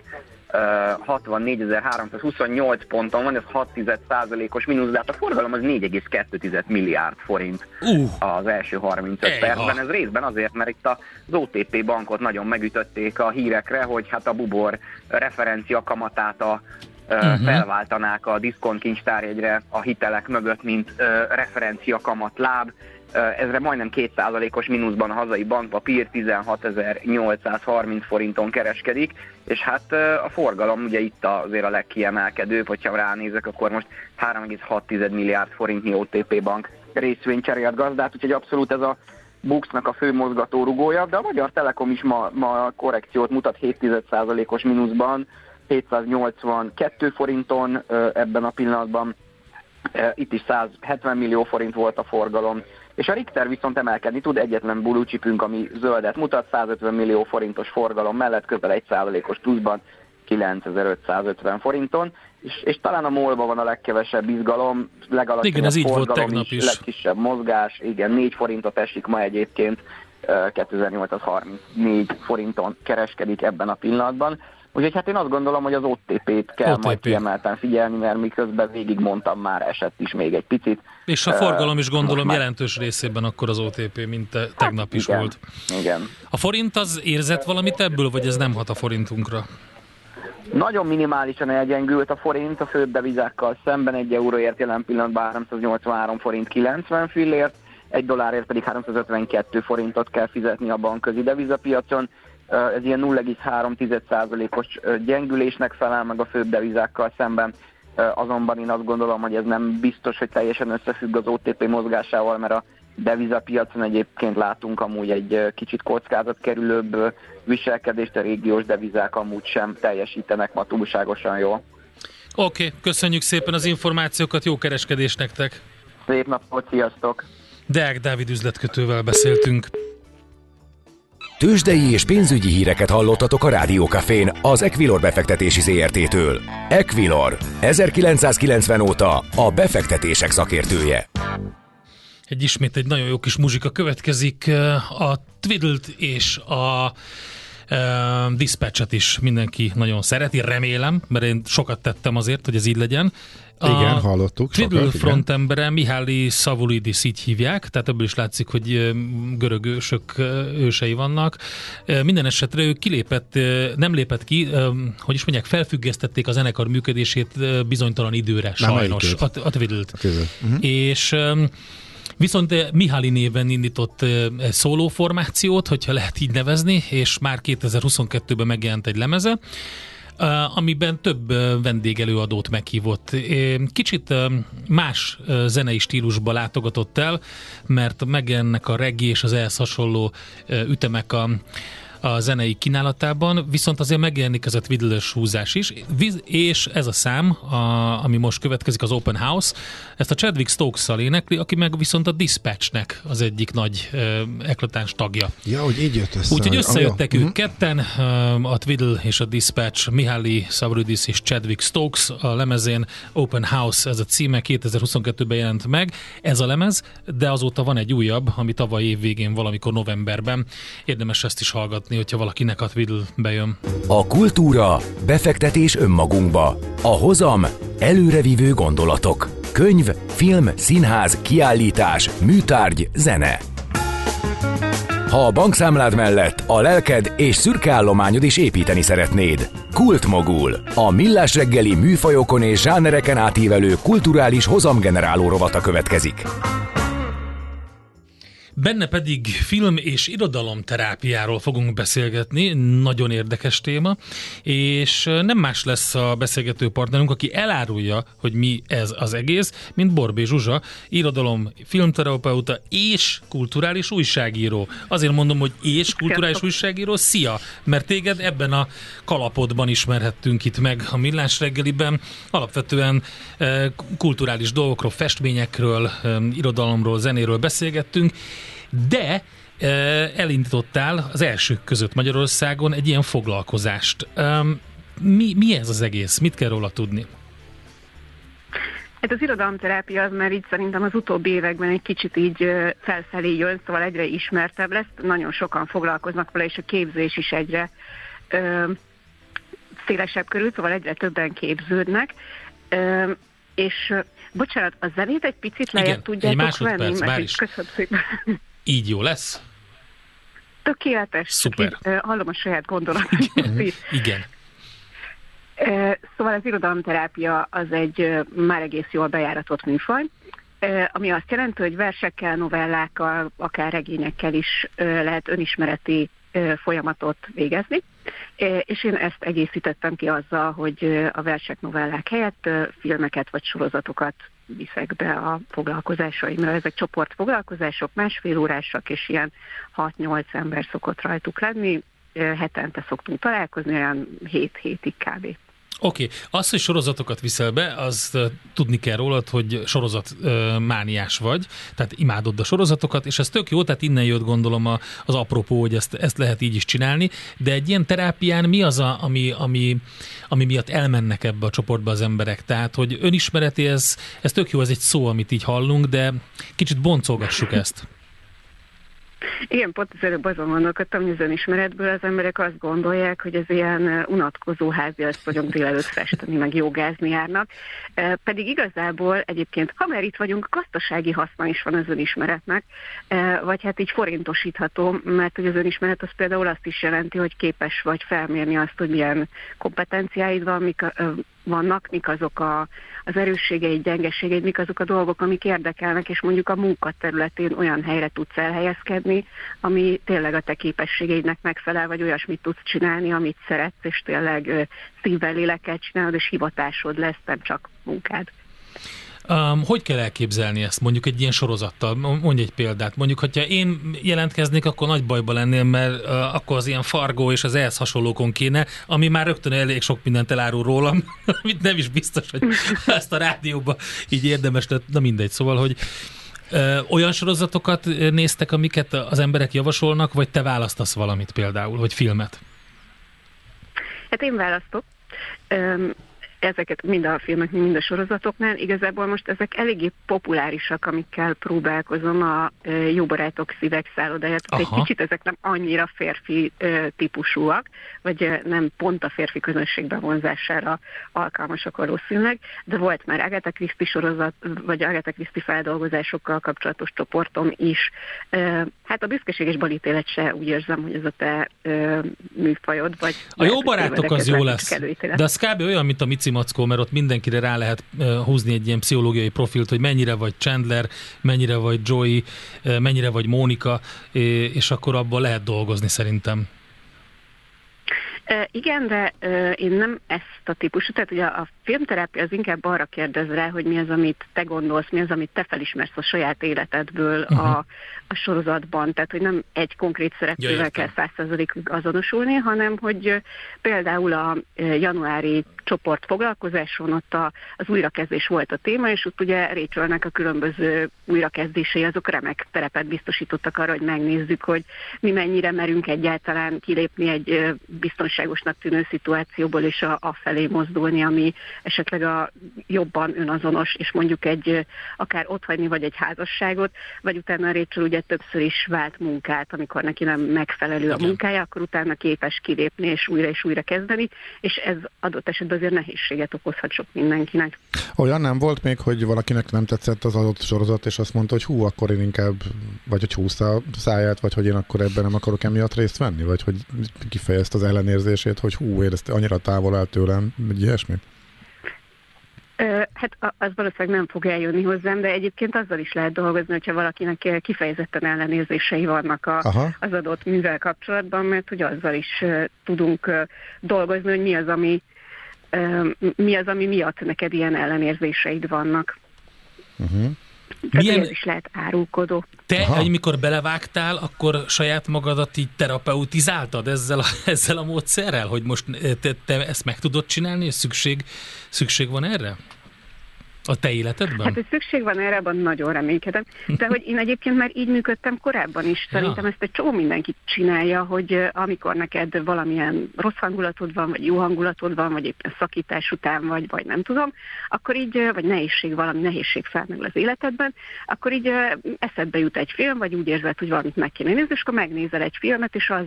Uh, 64.328 ponton van, ez 6% os mínusz, de hát a forgalom az 4,2 milliárd forint Uh, az első 35 Ejha. percben. Ez részben azért, mert itt az OTP bankot nagyon megütötték a hírekre, hogy hát a Bubor referencia kamatát a uh-huh. felváltanák a diszkontkincstárjegyre a hitelek mögött, mint uh, referencia kamat láb. Ezre majdnem 2%-os mínuszban a hazai bankpapír 16.830 forinton kereskedik, és hát a forgalom ugye itt azért a legkiemelkedőbb, hogyha ránézek, akkor most 3,6 milliárd forintnyi OTP bank részvény cserélt gazdát, úgyhogy abszolút ez a Buxnak a fő mozgatórugója, de a Magyar Telekom is ma, ma korrekciót mutat 7,1%-os mínuszban, 782 forinton ebben a pillanatban, itt is 170 millió forint volt a forgalom, és a Richter viszont emelkedni tud, egyetlen bulucsipünk, ami zöldet mutat, 150 millió forintos forgalom mellett közel 1%-os pluszban, 9550 forinton, és, és talán a molba van a legkevesebb izgalom, legalacsonyabb Igen, ez így volt forgalom tegnap is. legkisebb mozgás, igen, 4 forintot esik ma egyébként, ö, 2834 forinton kereskedik ebben a pillanatban. Úgyhogy hát én azt gondolom, hogy az OTP-t kell OTP. majd kiemelten figyelni, mert miközben végig mondtam már, esett is még egy picit. és a forgalom is gondolom már- jelentős részében akkor az OTP, mint te, tegnap is igen, volt. Igen. A forint az érzett valamit ebből, vagy ez nem hat a forintunkra? Nagyon minimálisan elgyengült a forint a főbb devizákkal szemben, egy euróért jelen pillanatban 383 forint 90 fillért, egy dollárért pedig 352 forintot kell fizetni a bankközi devizapiacon. Ez ilyen 0,3%-os gyengülésnek felel meg a főbb devizákkal szemben azonban én azt gondolom, hogy ez nem biztos, hogy teljesen összefügg az OTP mozgásával, mert a devizapiacon egyébként látunk amúgy egy kicsit kockázatkerülőbb viselkedést, a régiós devizák amúgy sem teljesítenek ma túlságosan jól. Oké, okay, köszönjük szépen az információkat, jó kereskedés nektek! Szép napot, sziasztok! Deák Dávid üzletkötővel beszéltünk. Tőzsdei és pénzügyi híreket hallottatok a Rádiókafén az Equilor befektetési ZRT-től. Equilor, 1990 óta a befektetések szakértője. Egy ismét egy nagyon jó kis muzsika következik. A Twiddled és a Uh, dispatchet is mindenki nagyon szereti, remélem, mert én sokat tettem azért, hogy ez így legyen. Igen, hallottuk. Twiddle front embere Mihály Savulidis így hívják, tehát ebből is látszik, hogy görög ősök ősei vannak. Minden esetre ő kilépett, nem lépett ki, hogy is mondják, felfüggesztették a zenekar működését bizonytalan időre, Na, sajnos, a, a Twiddle-t. Uh-huh. És Viszont Mihály néven indított eh, szólóformációt, hogyha lehet így nevezni, és már 2022-ben megjelent egy lemeze, amiben több vendégelőadót meghívott. Kicsit más zenei stílusba látogatott el, mert megjelennek a reggae és az ehhez hasonló ütemek a a zenei kínálatában, viszont azért megjelenik ez a twiddlers húzás is, és ez a szám, a, ami most következik, az Open House, ezt a Chadwick Stokes-szal énekli, aki meg viszont a Dispatchnek az egyik nagy uh, eklatáns tagja. Ja, hogy így jött össze. Úgyhogy összejöttek ah, ők uh-huh. ketten, a Twiddle és a Dispatch, Mihály Savridis és Chadwick Stokes a lemezén Open House, ez a címe 2022-ben jelent meg, ez a lemez, de azóta van egy újabb, ami tavaly év végén valamikor novemberben. Érdemes ezt is hallgatni hallgatni, hogyha valakinek a Twiddle bejön. A kultúra, befektetés önmagunkba. A hozam, előrevívő gondolatok. Könyv, film, színház, kiállítás, műtárgy, zene. Ha a bankszámlád mellett a lelked és szürke állományod is építeni szeretnéd. Kultmogul. A millás reggeli műfajokon és zsánereken átívelő kulturális hozamgeneráló rovata következik. Benne pedig film és irodalomterápiáról fogunk beszélgetni, nagyon érdekes téma, és nem más lesz a beszélgető partnerünk, aki elárulja, hogy mi ez az egész, mint Borbé Zsuzsa, irodalom, filmterapeuta és kulturális újságíró. Azért mondom, hogy és kulturális újságíró, szia! Mert téged ebben a kalapodban ismerhettünk itt meg a Millás reggeliben. Alapvetően kulturális dolgokról, festményekről, irodalomról, zenéről beszélgettünk, de elindítottál az elsők között Magyarországon egy ilyen foglalkozást. Mi, mi ez az egész? Mit kell róla tudni? Hát az irodalomterápia az már így szerintem az utóbbi években egy kicsit így felfelé jön, szóval egyre ismertebb lesz, nagyon sokan foglalkoznak vele, és a képzés is egyre ö, szélesebb körül, szóval egyre többen képződnek. Ö, és bocsánat, a zenét egy picit lejjebb tudjátok venni? Mert köszönöm szépen. Így jó lesz? Tökéletes. Szuper. Hallom a saját gondolatomat Igen. Szóval az irodalomterápia az egy már egész jól bejáratott műfaj, ami azt jelenti, hogy versekkel, novellákkal, akár regényekkel is lehet önismereti folyamatot végezni, és én ezt egészítettem ki azzal, hogy a versek, novellák helyett filmeket vagy sorozatokat viszek be a foglalkozásaimra. Ezek csoportfoglalkozások, másfél órásak, és ilyen 6-8 ember szokott rajtuk lenni. Hetente szoktunk találkozni, olyan 7 hétig kb. Oké, okay. azt, hogy sorozatokat viszel be, az tudni kell rólad, hogy sorozat mániás vagy, tehát imádod a sorozatokat, és ez tök jó, tehát innen jött gondolom az apropó, hogy ezt, ezt lehet így is csinálni, de egy ilyen terápián mi az, a, ami, ami, ami miatt elmennek ebbe a csoportba az emberek? Tehát, hogy önismereti, ez, ez tök jó, ez egy szó, amit így hallunk, de kicsit boncolgassuk ezt. Igen, pont az előbb azon gondolkodtam, hogy az önismeretből az emberek azt gondolják, hogy ez ilyen unatkozó házi, azt vagyunk délelőtt festeni, meg jogázni járnak. Pedig igazából egyébként, ha már itt vagyunk, gazdasági haszna is van az önismeretnek, vagy hát így forintosítható, mert hogy az önismeret az például azt is jelenti, hogy képes vagy felmérni azt, hogy milyen kompetenciáid van, mik a, vannak, mik azok a, az erősségeid, gyengeségeid, mik azok a dolgok, amik érdekelnek, és mondjuk a munkaterületén olyan helyre tudsz elhelyezkedni, ami tényleg a te képességeidnek megfelel, vagy olyasmit tudsz csinálni, amit szeretsz, és tényleg szívvel, lélekkel csinálod, és hivatásod lesz, nem csak munkád. Um, hogy kell elképzelni ezt mondjuk egy ilyen sorozattal? Mondj egy példát. Mondjuk, hogyha én jelentkeznék, akkor nagy bajba lennél, mert uh, akkor az ilyen Fargo és az ehhez hasonlókon kéne, ami már rögtön elég sok mindent elárul rólam, amit nem is biztos, hogy ezt a rádióba így érdemes lett. Na mindegy, szóval, hogy Ö, olyan sorozatokat néztek, amiket az emberek javasolnak, vagy te választasz valamit például, vagy filmet? Hát én választok ezeket mind a filmek, mind a sorozatoknál. Igazából most ezek eléggé populárisak, amikkel próbálkozom a Jó Barátok Szívek szállodáját. Egy kicsit ezek nem annyira férfi típusúak, vagy nem pont a férfi közönségbe vonzására alkalmasak valószínűleg, de volt már Agatha Christie sorozat, vagy Agatha Christie feldolgozásokkal kapcsolatos csoportom is. Hát a büszkeség balítélet se úgy érzem, hogy ez a te műfajod, vagy... A jó barátok az jó lesz, de az kb. olyan, mint a Mici Mackó, mert ott mindenkire rá lehet húzni egy ilyen pszichológiai profilt, hogy mennyire vagy Chandler, mennyire vagy Joey, mennyire vagy Mónika, és akkor abból lehet dolgozni szerintem. Igen, de én nem ezt a típusú, tehát ugye a filmterápia az inkább arra kérdez rá, hogy mi az, amit te gondolsz, mi az, amit te felismersz a saját életedből uh-huh. a, a sorozatban, tehát hogy nem egy konkrét szereplővel ja, kell százszerzalékig azonosulni, hanem hogy például a januári csoport foglalkozáson ott a, az újrakezdés volt a téma, és ott ugye Rachelnek a különböző újrakezdései azok remek terepet biztosítottak arra, hogy megnézzük, hogy mi mennyire merünk egyáltalán kilépni egy biztonságosnak tűnő szituációból, és a, a felé mozdulni, ami esetleg a jobban önazonos, és mondjuk egy akár otthagyni, vagy egy házasságot, vagy utána Rachel ugye többször is vált munkát, amikor neki nem megfelelő a munkája, akkor utána képes kilépni, és újra és újra kezdeni, és ez adott esetben azért nehézséget okozhat sok mindenkinek. Olyan nem volt még, hogy valakinek nem tetszett az adott sorozat, és azt mondta, hogy hú, akkor én inkább, vagy hogy húzta a száját, vagy hogy én akkor ebben nem akarok emiatt részt venni, vagy hogy kifejezte az ellenérzését, hogy hú, én ezt annyira távol áll tőlem, egy ilyesmi? Hát az valószínűleg nem fog eljönni hozzám, de egyébként azzal is lehet dolgozni, hogyha valakinek kifejezetten ellenérzései vannak a, az adott művel kapcsolatban, mert hogy azzal is tudunk dolgozni, hogy mi az, ami, mi az, ami miatt neked ilyen ellenérzéseid vannak. Uh-huh. Milyen... Ez is lehet árulkodó. Te, Aha. amikor belevágtál, akkor saját magadat így terapeutizáltad ezzel a, ezzel a módszerrel, hogy most te, te ezt meg tudod csinálni, és szükség, szükség van erre? A te életedben? Hát, hogy szükség van erre, abban nagyon reménykedem. De hogy én egyébként már így működtem korábban is. Szerintem ja. ezt egy csomó mindenki csinálja, hogy amikor neked valamilyen rossz hangulatod van, vagy jó hangulatod van, vagy éppen szakítás után vagy, vagy nem tudom, akkor így, vagy nehézség, valami nehézség felmerül az életedben, akkor így eszedbe jut egy film, vagy úgy érzed, hogy valamit meg kéne nézni, és akkor megnézel egy filmet, és az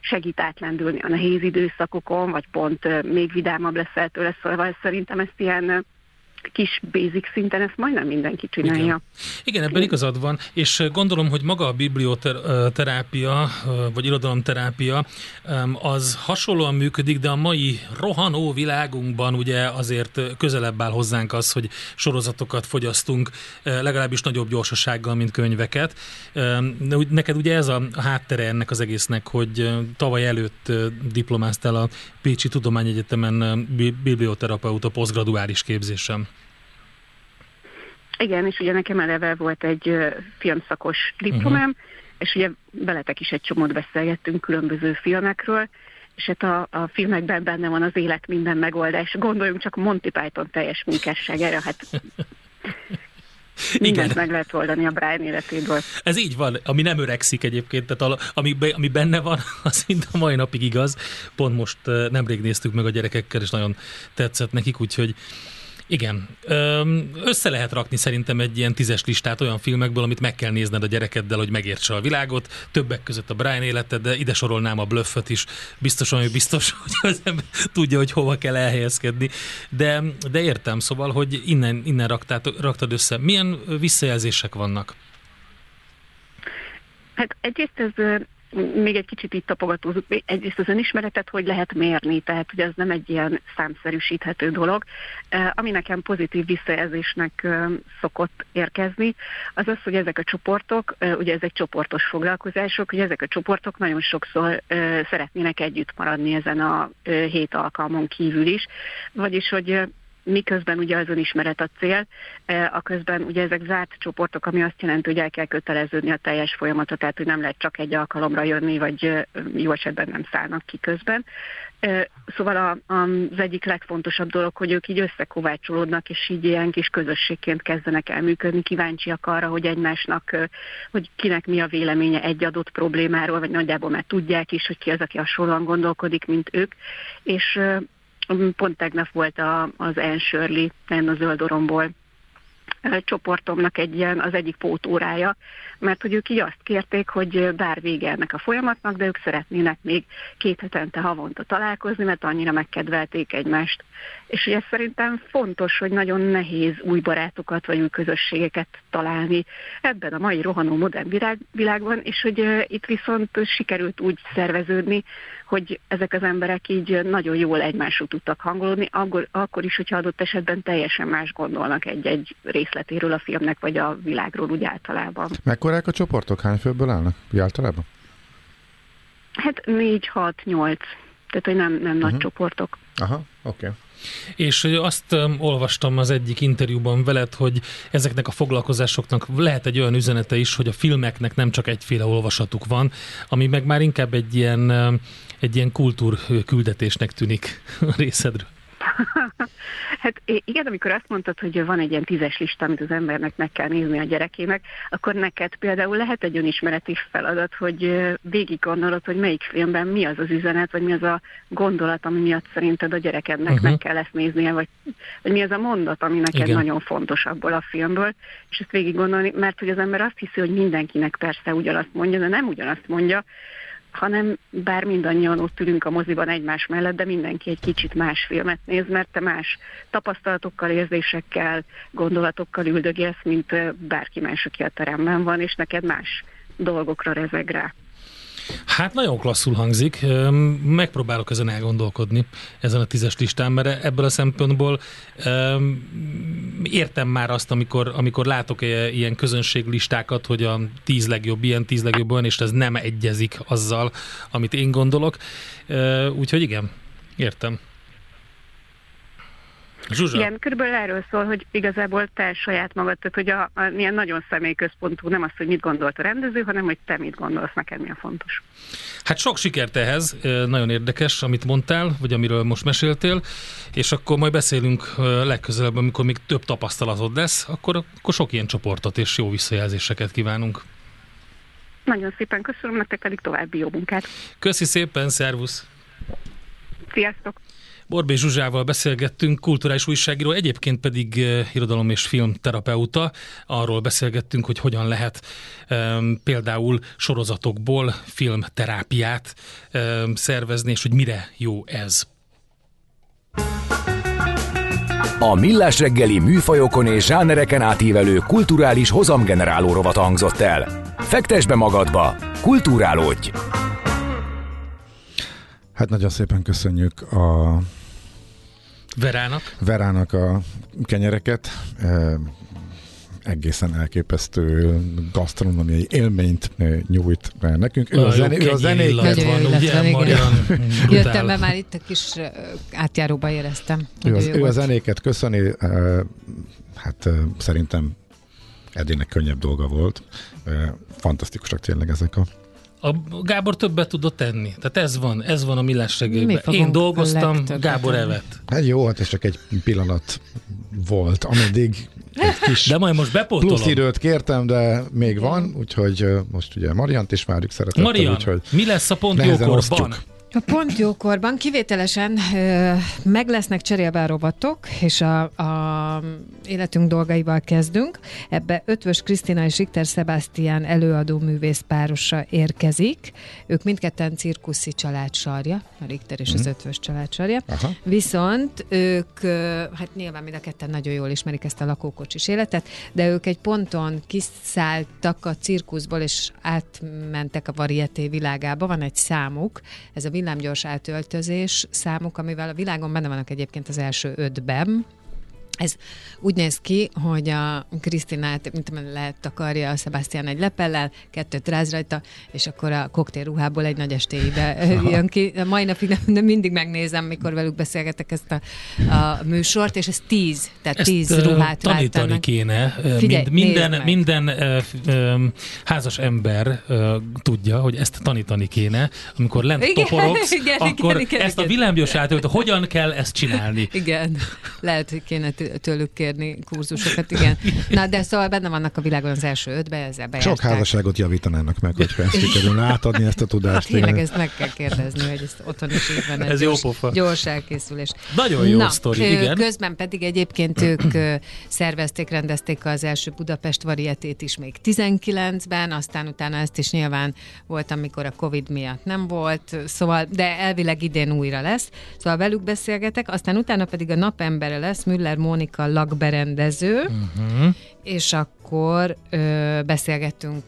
segít átlendülni a nehéz időszakokon, vagy pont még vidámabb leszel tőle, szóval szerintem ezt ilyen kis basic szinten ezt majdnem mindenki csinálja. Igen, Igen ebben igazad van, és gondolom, hogy maga a biblioterápia, vagy irodalomterápia az hasonlóan működik, de a mai rohanó világunkban ugye azért közelebb áll hozzánk az, hogy sorozatokat fogyasztunk legalábbis nagyobb gyorsasággal, mint könyveket. Neked ugye ez a háttere ennek az egésznek, hogy tavaly előtt diplomáztál a Pécsi Tudományegyetemen biblioterapeuta posztgraduális képzésem. Igen, és ugye nekem eleve volt egy filmszakos diplomám, uh-huh. és ugye veletek is egy csomót beszélgettünk különböző filmekről, és hát a, a filmekben benne van az élet minden megoldás. Gondoljunk csak Monty Python teljes munkásságára, hát Mindent Igen. meg lehet oldani a Brian életéből. Ez így van, ami nem öregszik egyébként, tehát ami, ami benne van, az mind a mai napig igaz. Pont most nemrég néztük meg a gyerekekkel, és nagyon tetszett nekik, úgyhogy igen. Össze lehet rakni szerintem egy ilyen tízes listát olyan filmekből, amit meg kell nézned a gyerekeddel, hogy megértse a világot. Többek között a Brian életed, de ide sorolnám a Bluffot is. Biztosan, hogy biztos, hogy az ember tudja, hogy hova kell elhelyezkedni. De, de értem, szóval, hogy innen, innen raktát, raktad össze. Milyen visszajelzések vannak? Hát egyrészt ez még egy kicsit itt tapogatózunk, egyrészt az önismeretet hogy lehet mérni, tehát hogy ez nem egy ilyen számszerűsíthető dolog. Ami nekem pozitív visszajelzésnek szokott érkezni, az az, hogy ezek a csoportok, ugye ezek csoportos foglalkozások, hogy ezek a csoportok nagyon sokszor szeretnének együtt maradni ezen a hét alkalmon kívül is, vagyis hogy miközben ugye az önismeret a cél, e, a közben ugye ezek zárt csoportok, ami azt jelenti, hogy el kell köteleződni a teljes folyamatot, tehát hogy nem lehet csak egy alkalomra jönni, vagy jó esetben nem szállnak ki közben. E, szóval az egyik legfontosabb dolog, hogy ők így összekovácsolódnak, és így ilyen kis közösségként kezdenek el működni, kíváncsiak arra, hogy egymásnak, hogy kinek mi a véleménye egy adott problémáról, vagy nagyjából már tudják is, hogy ki az, aki hasonlóan gondolkodik, mint ők, és Pont tegnap volt a, az Anne Shirley, a Zöld Oromból csoportomnak egy ilyen, az egyik pótórája, mert hogy ők így azt kérték, hogy bár vége ennek a folyamatnak, de ők szeretnének még két hetente havonta találkozni, mert annyira megkedvelték egymást. És ugye szerintem fontos, hogy nagyon nehéz új barátokat vagy új közösségeket találni ebben a mai rohanó modern világ, világban, és hogy itt viszont sikerült úgy szerveződni, hogy ezek az emberek így nagyon jól egymásról tudtak hangolódni, akkor, akkor is, hogyha adott esetben teljesen más gondolnak egy-egy részletéről a filmnek, vagy a világról úgy általában. Mekkorák a csoportok? Hány főből állnak? Úgy általában? Hát négy, hat, nyolc. Tehát, hogy nem, nem uh-huh. nagy mhm. csoportok. Aha, oké. Okay. És azt um, olvastam az egyik interjúban veled, hogy ezeknek a foglalkozásoknak lehet egy olyan üzenete is, hogy a filmeknek nem csak egyféle olvasatuk van, ami meg már inkább egy ilyen, egy ilyen kultúrküldetésnek tűnik a részedről. hát igen, amikor azt mondtad, hogy van egy ilyen tízes lista, amit az embernek meg kell nézni a gyerekének, akkor neked például lehet egy önismereti feladat, hogy végig gondolod, hogy melyik filmben mi az az üzenet, vagy mi az a gondolat, ami miatt szerinted a gyerekednek uh-huh. meg kell ezt néznie, vagy, vagy mi az a mondat, ami neked igen. nagyon fontos abból a filmből, és ezt végig gondolni, mert hogy az ember azt hiszi, hogy mindenkinek persze ugyanazt mondja, de nem ugyanazt mondja, hanem bár mindannyian ott ülünk a moziban egymás mellett, de mindenki egy kicsit más filmet néz, mert te más tapasztalatokkal, érzésekkel, gondolatokkal üldögélsz, mint bárki más, aki a teremben van, és neked más dolgokra rezeg rá. Hát nagyon klasszul hangzik. Megpróbálok ezen elgondolkodni, ezen a tízes listán, mert ebből a szempontból értem már azt, amikor, amikor látok ilyen közönséglistákat, hogy a tíz legjobb ilyen, tíz legjobb olyan, és ez nem egyezik azzal, amit én gondolok. Úgyhogy igen, értem. Zsuzsa. Igen, körülbelül erről szól, hogy igazából te saját magad, tehát hogy a, a, ilyen nagyon személyközpontú, nem az, hogy mit gondolt a rendező, hanem hogy te mit gondolsz, neked mi a fontos. Hát sok sikert ehhez, nagyon érdekes, amit mondtál, vagy amiről most meséltél, és akkor majd beszélünk legközelebb, amikor még több tapasztalatod lesz, akkor, akkor sok ilyen csoportot és jó visszajelzéseket kívánunk. Nagyon szépen köszönöm, nektek pedig további jó munkát. Köszi szépen, szervusz! Sziasztok! Borbé Zsuzsával beszélgettünk, kulturális újságíró, egyébként pedig uh, irodalom és filmterapeuta. Arról beszélgettünk, hogy hogyan lehet um, például sorozatokból filmterápiát um, szervezni, és hogy mire jó ez. A Millás reggeli műfajokon és zsánereken átívelő kulturális hozamgeneráló rovat hangzott el. Fektes be magadba, kulturálódj! Hát nagyon szépen köszönjük a Verának? Verának a kenyereket. E, egészen elképesztő gasztronómiai élményt nyújt nekünk. Ő a, zené, ő a zenéket van, ugye, Marian, Jöttem be, már itt a kis átjáróba éreztem. Ő, az, ő a zenéket köszöni, hát szerintem Edének könnyebb dolga volt. Fantasztikusak tényleg ezek a a Gábor többet tudott tenni. Tehát ez van, ez van a millás reggelyben. Én dolgoztam, Gábor evett. Hát jó, hát ez csak egy pillanat volt, ameddig egy kis de majd most bepótolom. plusz időt kértem, de még van, úgyhogy most ugye Mariant is várjuk szeretettel. Marian, úgyhogy mi lesz a pont jókorban? A pont jókorban kivételesen ö, meg lesznek cserélve a robotok, és a, a életünk dolgaival kezdünk. Ebbe Ötvös Krisztina és Richter Sebastian előadó művész párosa érkezik. Ők mindketten cirkuszi család sarja, a Richter és mm. az Ötvös család sarja. Aha. Viszont ők, ö, hát nyilván mind a ketten nagyon jól ismerik ezt a lakókocsis életet, de ők egy ponton kiszálltak a cirkuszból, és átmentek a varieté világába. Van egy számuk, ez a villámgyors átöltözés számuk, amivel a világon benne vannak egyébként az első ötben, ez úgy néz ki, hogy a Krisztinát, mint lehet takarja a Sebastian egy lepellel, kettőt ráz rajta, és akkor a koktélruhából egy nagy estéibe jön ki. A mai napig nem, nem mindig megnézem, mikor velük beszélgetek ezt a, a műsort, és ez tíz, tehát ezt tíz ruhát tanítani váltanak. kéne. Figyelj, Mind, minden minden házas ember tudja, hogy ezt tanítani kéne. Amikor lent igen, toporogsz, igen, akkor igen, igen, ezt igen. a villámgyors átölt, hogyan kell ezt csinálni? Igen, lehet, hogy kéne tőlük kérni kurzusokat, igen. Na, de szóval benne vannak a világon az első ötbe, ezzel bejárták. Sok házasságot javítanának meg, hogyha ezt sikerülne átadni ezt a tudást. Hát tényleg ezt meg kell kérdezni, hogy ezt otthon is így van. Ez jó pofa. Gyors elkészülés. Nagyon jó Na, sztori, igen. Közben pedig egyébként ők szervezték, rendezték az első Budapest varietét is még 19-ben, aztán utána ezt is nyilván volt, amikor a Covid miatt nem volt, szóval, de elvileg idén újra lesz. Szóval velük beszélgetek, aztán utána pedig a napembere lesz, Müller Mónika lakberendező, uh-huh. És akkor ö, beszélgettünk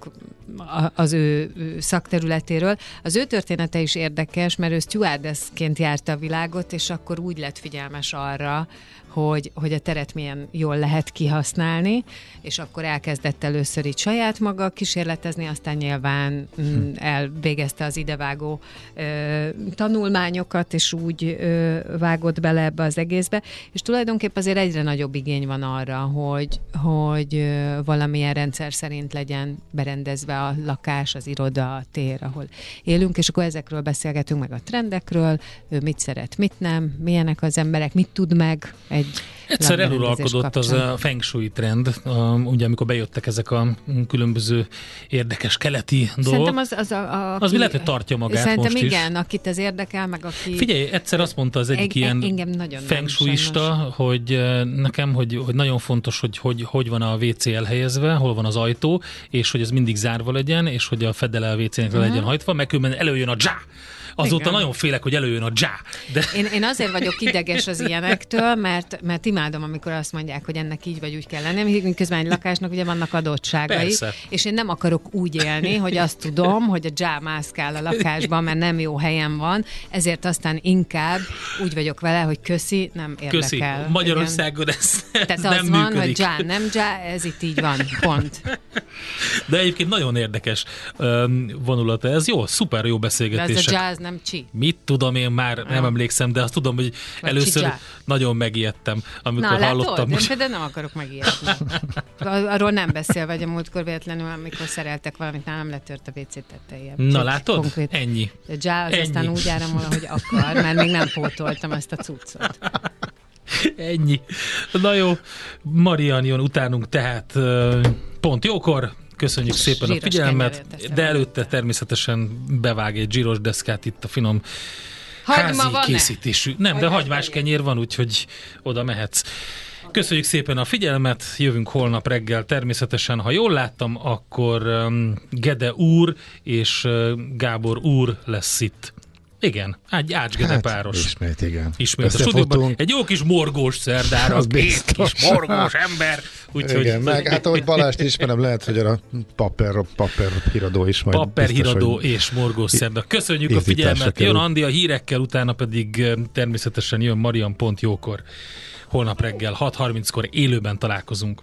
az ő szakterületéről. Az ő története is érdekes, mert ő stewardessként járta a világot, és akkor úgy lett figyelmes arra, hogy, hogy a teret milyen jól lehet kihasználni, és akkor elkezdett először így saját maga kísérletezni, aztán nyilván mm, elvégezte az idevágó ö, tanulmányokat, és úgy ö, vágott bele ebbe az egészbe, és tulajdonképpen azért egyre nagyobb igény van arra, hogy, hogy ö, valamilyen rendszer szerint legyen berendezve a lakás, az iroda, a tér, ahol élünk, és akkor ezekről beszélgetünk meg a trendekről, ő mit szeret, mit nem, milyenek az emberek, mit tud meg egy Egyszer eluralkodott az a feng shui trend, ugye amikor bejöttek ezek a különböző érdekes keleti dolgok. Szerintem az, az, a, a, az mi lehet, hogy tartja magát Szerintem most igen, is. akit ez érdekel, meg aki... Figyelj, egyszer azt mondta az egyik egy, ilyen engem nagyon feng shuista, hogy nekem, hogy, hogy nagyon fontos, hogy, hogy hogy van a WC elhelyezve, hol van az ajtó, és hogy ez mindig zárva legyen, és hogy a fedele a WC-nek uh-huh. legyen hajtva, meg különben előjön a dzsá, Azóta Igen. nagyon félek, hogy előjön a dzsá. De... Én, én azért vagyok ideges az ilyenektől, mert, mert imádom, amikor azt mondják, hogy ennek így vagy úgy kell lenni, miközben egy lakásnak ugye vannak adottságai, Persze. és én nem akarok úgy élni, hogy azt tudom, hogy a dzsá mászkál a lakásban, mert nem jó helyen van, ezért aztán inkább úgy vagyok vele, hogy köszi, nem érdekel. Köszi. Magyarországon ez, ez Tehát nem az működik. van, hogy dzsá, nem dzsá, ez itt így van, pont. De egyébként nagyon érdekes vonulata ez. Jó, szuper jó beszélgetés. De ez a jazz nem csi. Mit tudom én már, nem nem emlékszem, de azt tudom, hogy Vagy először csicsá. nagyon megijedtem, amikor Na, hallottam. Látod? Most... Például nem akarok megijedni. Arról nem beszél, vagy a múltkor véletlenül, amikor szereltek valamit, nem letört a WC tetején. Na látod? Konkrét. Ennyi. De jazz Ennyi. aztán úgy áramol, hogy akar, mert még nem pótoltam ezt a cuccot. Ennyi. Na jó, Marian jön utánunk, tehát pont jókor, Köszönjük szépen zsíros a figyelmet, de előtte természetesen bevág egy zsíros deszkát itt a finom Hagyma házi készítésű. Nem, de hagymás kenyér van, úgyhogy oda mehetsz. Köszönjük szépen a figyelmet, jövünk holnap reggel természetesen. Ha jól láttam, akkor um, Gede úr és uh, Gábor úr lesz itt. Igen, egy ácsgede hát, páros. Ismét, igen. Ismét a stúdióban. Egy jó kis morgós szerdára, az két kis morgós ember. Úgyhogy... Igen, meg hát ahogy Balást ismerem, lehet, hogy a papper, papper híradó is majd biztos, híradó hogy... és morgós szerda. Köszönjük a figyelmet. Jön Andi a hírekkel, utána pedig természetesen jön Marian pont jókor. Holnap reggel 6.30-kor élőben találkozunk.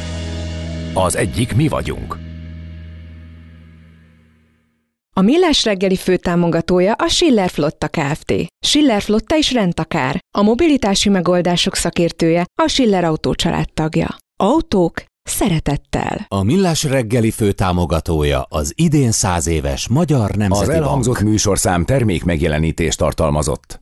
Az egyik mi vagyunk. A Millás reggeli főtámogatója a Schiller Flotta Kft. Schiller Flotta is rendtakár. A mobilitási megoldások szakértője a Schiller Autó tagja. Autók szeretettel. A Millás reggeli főtámogatója az idén száz éves Magyar Nemzeti Az elhangzott Bank. műsorszám termék megjelenítést tartalmazott.